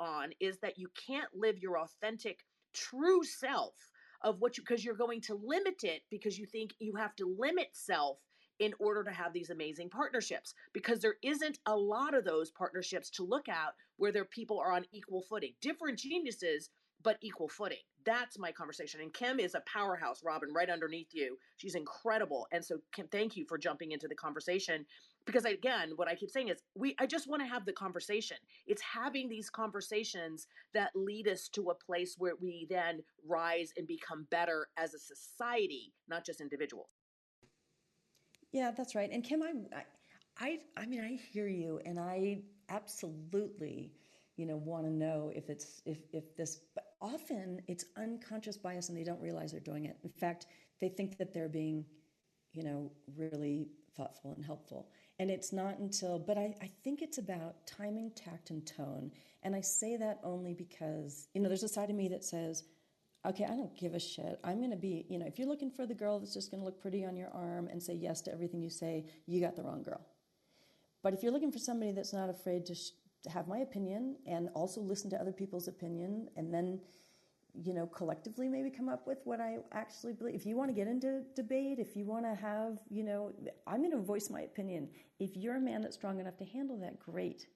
on is that you can't live your authentic true self of what you because you're going to limit it because you think you have to limit self in order to have these amazing partnerships because there isn't a lot of those partnerships to look at where their people are on equal footing. Different geniuses but equal footing that's my conversation and kim is a powerhouse robin right underneath you. She's incredible and so kim thank you for jumping into the conversation because again what i keep saying is we i just want to have the conversation. It's having these conversations that lead us to a place where we then rise and become better as a society not just individuals. Yeah that's right and kim i'm i i, I mean i hear you and i absolutely you know want to know if it's if if this but often it's unconscious bias and they don't realize they're doing it in fact they think that they're being you know really thoughtful and helpful and it's not until, but I, I think it's about timing, tact, and tone. And I say that only because, you know, there's a side of me that says, okay, I don't give a shit. I'm going to be, you know, if you're looking for the girl that's just going to look pretty on your arm and say yes to everything you say, you got the wrong girl. But if you're looking for somebody that's not afraid to, sh- to have my opinion and also listen to other people's opinion and then you know, collectively maybe come up with what I actually believe. If you want to get into debate, if you want to have, you know, I'm going to voice my opinion. If you're a man that's strong enough to handle that, great.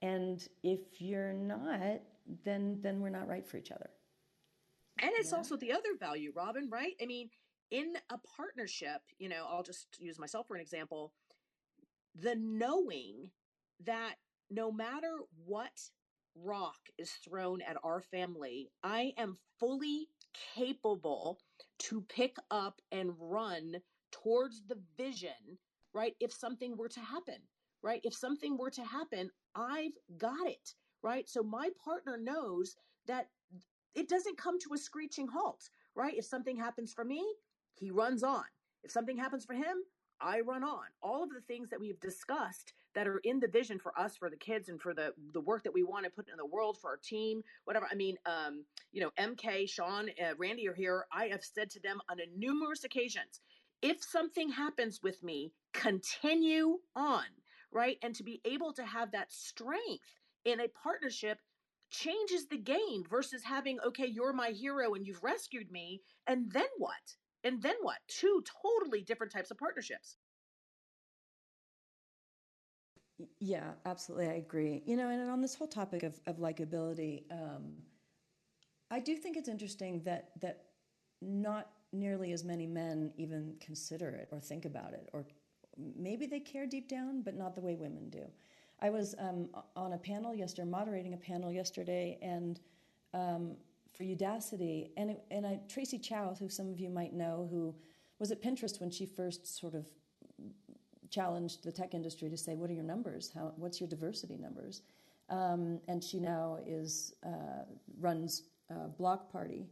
And if you're not, then then we're not right for each other. And it's yeah. also the other value, Robin, right? I mean, in a partnership, you know, I'll just use myself for an example. The knowing that no matter what rock is thrown at our family, I am fully capable to pick up and run towards the vision, right? If something were to happen, right? If something were to happen, I've got it, right? So my partner knows that it doesn't come to a screeching halt, right? If something happens for me, he runs on. If something happens for him, I run on. All of the things that we've discussed that are in the vision for us, for the kids, and for the the work that we want to put in the world for our team, whatever. I mean, um, you know, MK, Sean, uh, Randy are here. I have said to them on a numerous occasions, if something happens with me, continue on, right? And to be able to have that strength in a partnership changes the game versus having, okay, you're my hero and you've rescued me, and then what? And then what? Two totally different types of partnerships. Yeah, absolutely. I agree. You know, and on this whole topic of, of likability, um, I do think it's interesting that that not nearly as many men even consider it or think about it, or maybe they care deep down, but not the way women do. I was um, on a panel yesterday, moderating a panel yesterday, and um, for Udacity, and it, and I, Tracy Chou, who some of you might know, who was at Pinterest when she first sort of challenged the tech industry to say, "What are your numbers? How, what's your diversity numbers?" Um, and she now is uh, runs uh, Block Party,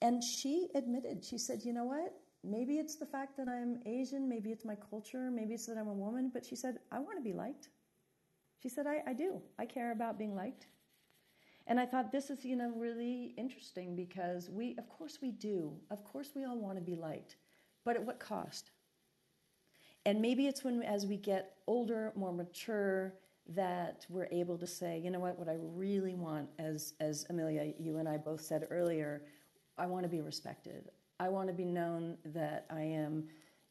and she admitted, she said, "You know what? Maybe it's the fact that I'm Asian, maybe it's my culture, maybe it's that I'm a woman, but she said, I want to be liked. She said, I, I do. I care about being liked. And I thought this is, you know, really interesting because we, of course, we do. Of course, we all want to be liked, but at what cost? And maybe it's when, as we get older, more mature, that we're able to say, you know what, what I really want, as as Amelia, you and I both said earlier, I want to be respected. I want to be known that I am,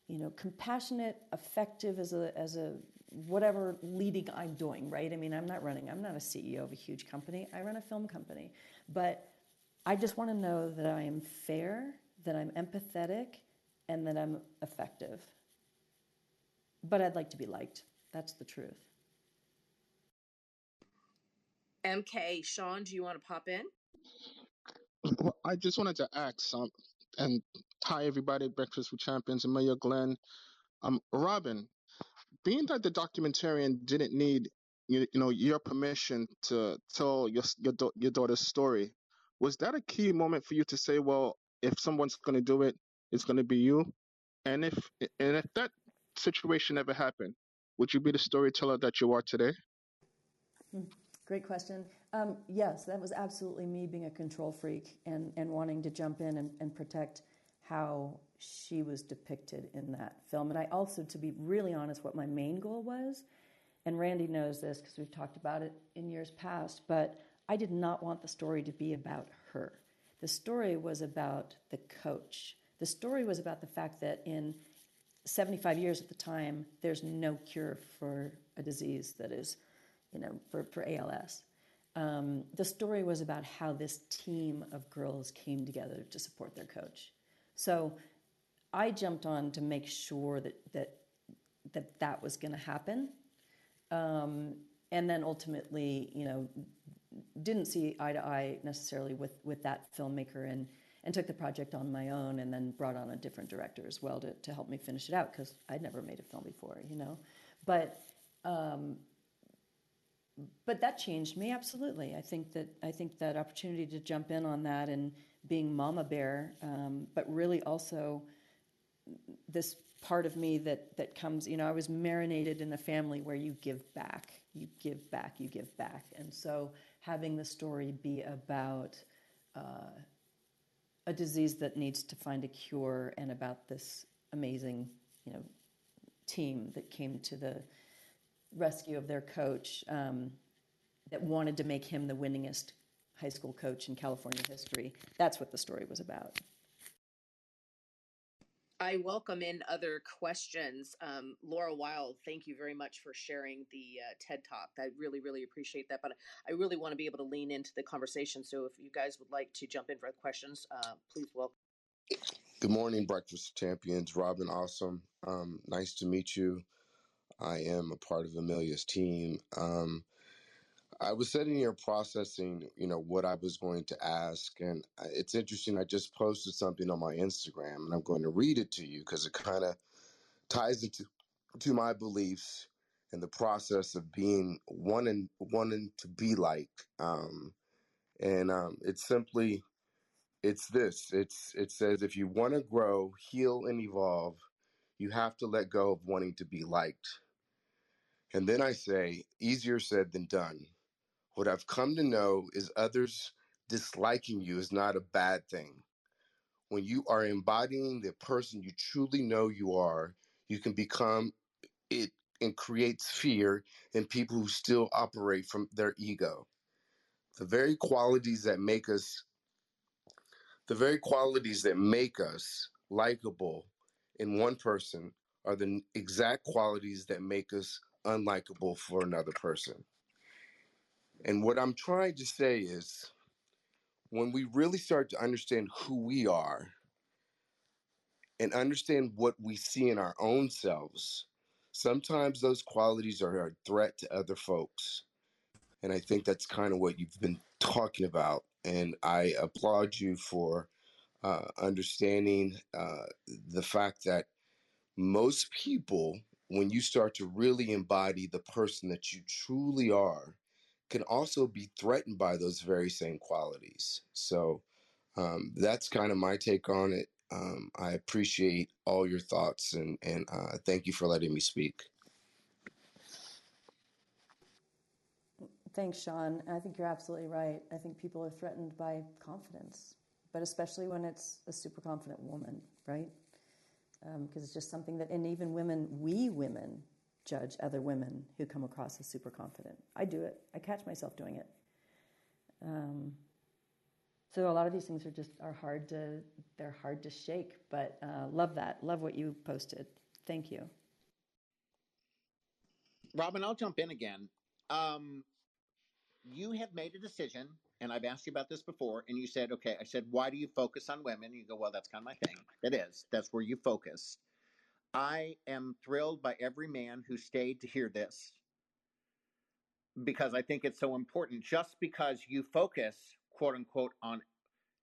you know, compassionate, effective as a as a whatever leading I'm doing, right? I mean, I'm not running, I'm not a CEO of a huge company. I run a film company. But I just want to know that I am fair, that I'm empathetic, and that I'm effective. But I'd like to be liked. That's the truth. MK, Sean, do you want to pop in? Well, I just wanted to ask, um, and hi everybody, Breakfast with Champions, Amelia Glenn. Um, Robin, being that the documentarian didn't need you, you know your permission to tell your your, your daughter's story, was that a key moment for you to say, well, if someone's going to do it, it's going to be you? And if and if that situation ever happened, would you be the storyteller that you are today? Hmm. Great question. Um, yes, that was absolutely me being a control freak and, and wanting to jump in and, and protect how she was depicted in that film. And I also, to be really honest, what my main goal was, and Randy knows this because we've talked about it in years past, but I did not want the story to be about her. The story was about the coach. The story was about the fact that in 75 years at the time, there's no cure for a disease that is, you know, for, for ALS. Um, the story was about how this team of girls came together to support their coach. So I jumped on to make sure that that that, that was going to happen, um, and then ultimately, you know, didn't see eye to eye necessarily with with that filmmaker and and took the project on my own and then brought on a different director as well to, to help me finish it out because I'd never made a film before, you know. But um, but that changed me absolutely. I think that I think that opportunity to jump in on that and being mama bear, um, but really also this part of me that that comes. You know, I was marinated in a family where you give back, you give back, you give back, and so having the story be about uh, a disease that needs to find a cure and about this amazing, you know, team that came to the rescue of their coach um, that wanted to make him the winningest high school coach in California history. That's what the story was about. I welcome in other questions. Um, Laura Wild, thank you very much for sharing the uh, TED Talk. I really, really appreciate that. But I really want to be able to lean into the conversation. So if you guys would like to jump in for questions, uh, please welcome. Good morning, Breakfast Champions. Robin, awesome. Um, nice to meet you. I am a part of Amelia's team. Um, I was sitting here processing, you know, what I was going to ask, and it's interesting. I just posted something on my Instagram, and I'm going to read it to you because it kind of ties into to my beliefs and the process of being wanting wanting to be like. Um, and um, it's simply, it's this. It's it says if you want to grow, heal, and evolve, you have to let go of wanting to be liked. And then I say, easier said than done what I've come to know is others disliking you is not a bad thing. When you are embodying the person you truly know you are, you can become it and creates fear in people who still operate from their ego. The very qualities that make us the very qualities that make us likable in one person are the exact qualities that make us unlikable for another person. And what I'm trying to say is when we really start to understand who we are and understand what we see in our own selves, sometimes those qualities are a threat to other folks. And I think that's kind of what you've been talking about. And I applaud you for uh, understanding uh, the fact that most people, when you start to really embody the person that you truly are, can also be threatened by those very same qualities. So um, that's kind of my take on it. Um, I appreciate all your thoughts and, and uh, thank you for letting me speak. Thanks, Sean. I think you're absolutely right. I think people are threatened by confidence, but especially when it's a super confident woman, right? Because um, it's just something that, and even women, we women judge other women who come across as super confident. I do it. I catch myself doing it. Um, so a lot of these things are just are hard to they're hard to shake. But uh, love that. Love what you posted. Thank you. Robin, I'll jump in again. Um, you have made a decision, and I've asked you about this before, and you said, okay, I said, why do you focus on women? And You go, well, that's kind of my thing. It is. That's where you focus. I am thrilled by every man who stayed to hear this because I think it's so important. Just because you focus, quote unquote, on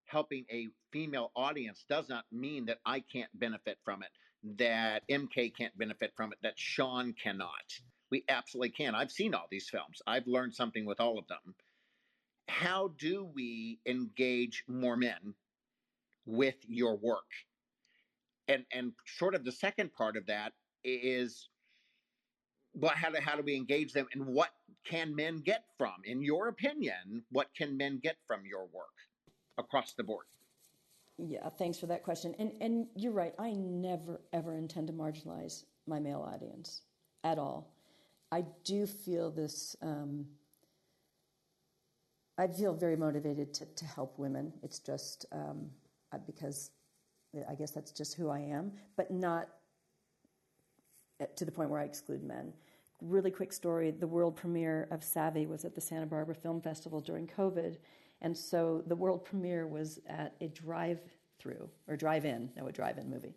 helping a female audience does not mean that I can't benefit from it. that MK can't benefit from it, that Sean cannot. We absolutely can. I've seen all these films. I've learned something with all of them. How do we engage more men with your work? And and sort of the second part of that is well, how do how do we engage them and what can men get from, in your opinion, what can men get from your work across the board? Yeah, thanks for that question. And and you're right. I never ever intend to marginalize my male audience at all. I do feel this. Um, I feel very motivated to, to help women. It's just um, because I guess that's just who I am, but not to the point where I exclude men. Really quick story the world premiere of Savvy was at the Santa Barbara Film Festival during COVID. And so the world premiere was at a drive through, or drive in, no, a drive in movie.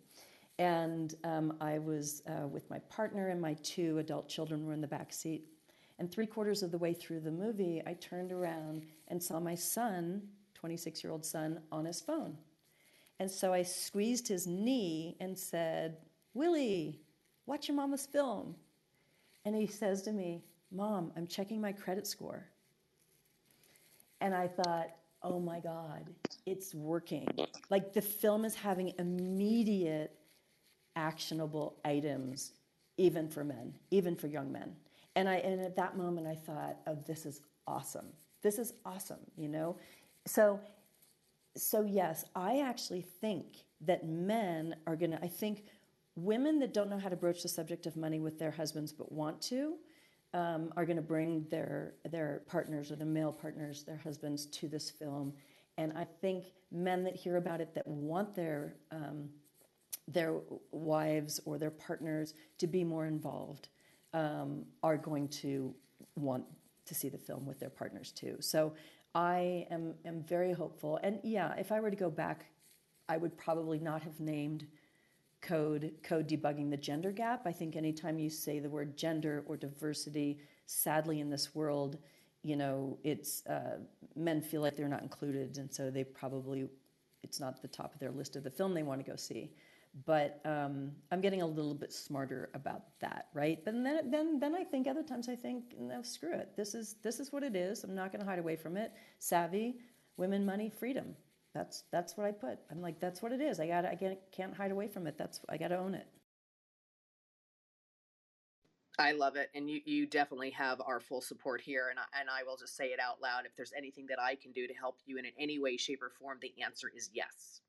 And um, I was uh, with my partner, and my two adult children were in the back seat. And three quarters of the way through the movie, I turned around and saw my son, 26 year old son, on his phone. And so I squeezed his knee and said, Willie, watch your mama's film. And he says to me, Mom, I'm checking my credit score. And I thought, oh my God, it's working. Like the film is having immediate actionable items, even for men, even for young men. And I and at that moment I thought, oh, this is awesome. This is awesome, you know? So so yes, I actually think that men are gonna I think women that don't know how to broach the subject of money with their husbands but want to um, are going to bring their their partners or their male partners, their husbands, to this film. And I think men that hear about it that want their um, their wives or their partners to be more involved um, are going to want to see the film with their partners too. So I am am very hopeful. And yeah, if I were to go back, I would probably not have named code code debugging the gender gap. I think anytime you say the word gender or diversity, sadly in this world, you know, it's uh, men feel like they're not included, and so they probably it's not the top of their list of the film they want to go see. But um, I'm getting a little bit smarter about that, right? But then, then, then I think other times I think, no, screw it. This is this is what it is. I'm not going to hide away from it. Savvy, women, money, freedom that's that's what I put. I'm like, that's what it is. I got I can't, can't hide away from it. That's I got to own it. I love it, and you you definitely have our full support here. And I, and I will just say it out loud. If there's anything that I can do to help you in any way, shape, or form, the answer is yes.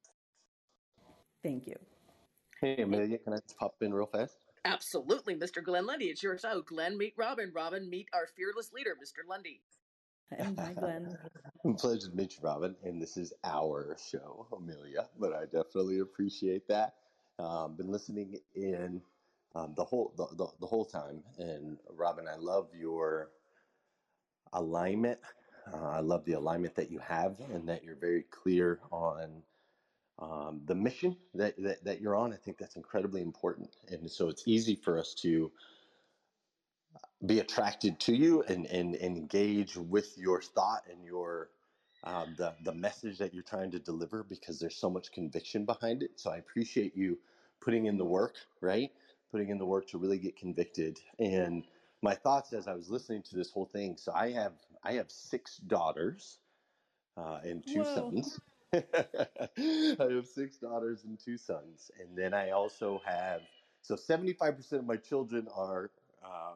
Thank you. Hey Amelia, can I just pop in real fast? Absolutely, Mr. Glenn Lundy. It's your show. Glenn, meet Robin. Robin, meet our fearless leader, Mr. Lundy. Hi, Glenn. [LAUGHS] Pleasure to meet you, Robin. And this is our show, Amelia, but I definitely appreciate that. Um, been listening in um, the whole the, the, the, whole time, and Robin, I love your alignment. Uh, I love the alignment that you have, and that you're very clear on um, the mission that, that that you're on. I think that's incredibly important, and so it's easy for us to be attracted to you and, and, and engage with your thought and your um, the the message that you're trying to deliver because there's so much conviction behind it. So I appreciate you putting in the work, right? Putting in the work to really get convicted. And my thoughts as I was listening to this whole thing. So I have I have six daughters uh, and two Whoa. sons. [LAUGHS] I have six daughters and two sons, and then I also have so 75% of my children are uh,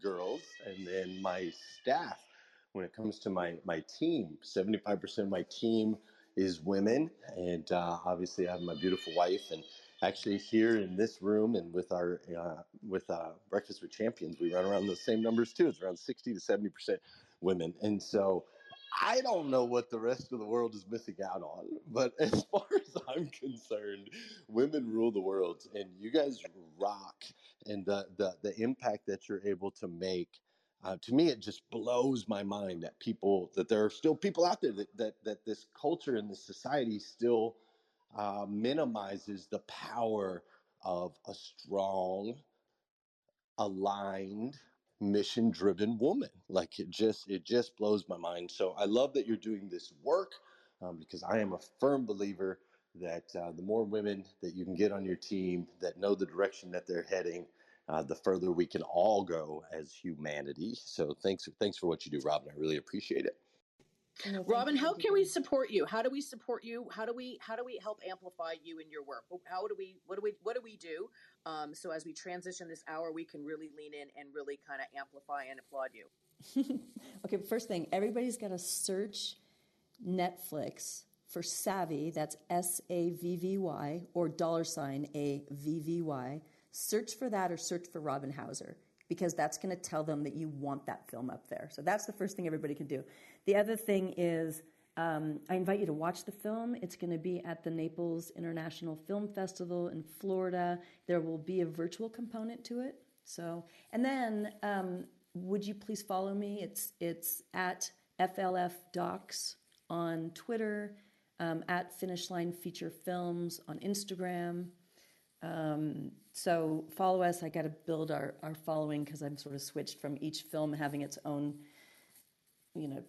girls, and then my staff. When it comes to my my team, seventy five percent of my team is women, and uh, obviously I have my beautiful wife. And actually, here in this room and with our uh, with uh, Breakfast with Champions, we run around those same numbers too. It's around sixty to seventy percent women, and so. I don't know what the rest of the world is missing out on, but [LAUGHS] as far as I'm concerned, women rule the world, and you guys rock and the the the impact that you're able to make. Uh, to me, it just blows my mind that people that there are still people out there that that, that this culture and this society still uh, minimizes the power of a strong, aligned, mission-driven woman. Like it just it just blows my mind. So I love that you're doing this work um, because I am a firm believer that uh, the more women that you can get on your team that know the direction that they're heading, uh, the further we can all go as humanity. So thanks, thanks for what you do, Robin. I really appreciate it. No, Robin, how can we support you? How do we support you? How do we how do we help amplify you in your work? How do we what do we what do we do? Um, so as we transition this hour, we can really lean in and really kind of amplify and applaud you. [LAUGHS] okay, first thing, everybody's got to search Netflix for Savvy. That's S A V V Y or dollar sign A V V Y. Search for that or search for Robin Hauser because that's going to tell them that you want that film up there. So that's the first thing everybody can do. The other thing is um, I invite you to watch the film. It's going to be at the Naples International Film Festival in Florida. There will be a virtual component to it. So, and then um, would you please follow me? It's it's at FLF Docs on Twitter, um, at Finish Line Feature Films on Instagram. Um, so follow us. I got to build our, our following because I'm sort of switched from each film having its own, you know,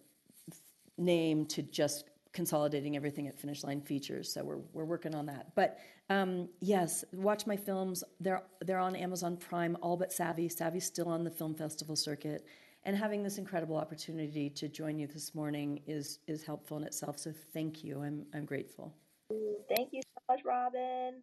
name to just consolidating everything at Finish Line Features. So we're we're working on that. But um, yes, watch my films. They're they're on Amazon Prime. All but Savvy. Savvy's still on the film festival circuit. And having this incredible opportunity to join you this morning is is helpful in itself. So thank you. I'm I'm grateful. Thank you so much, Robin.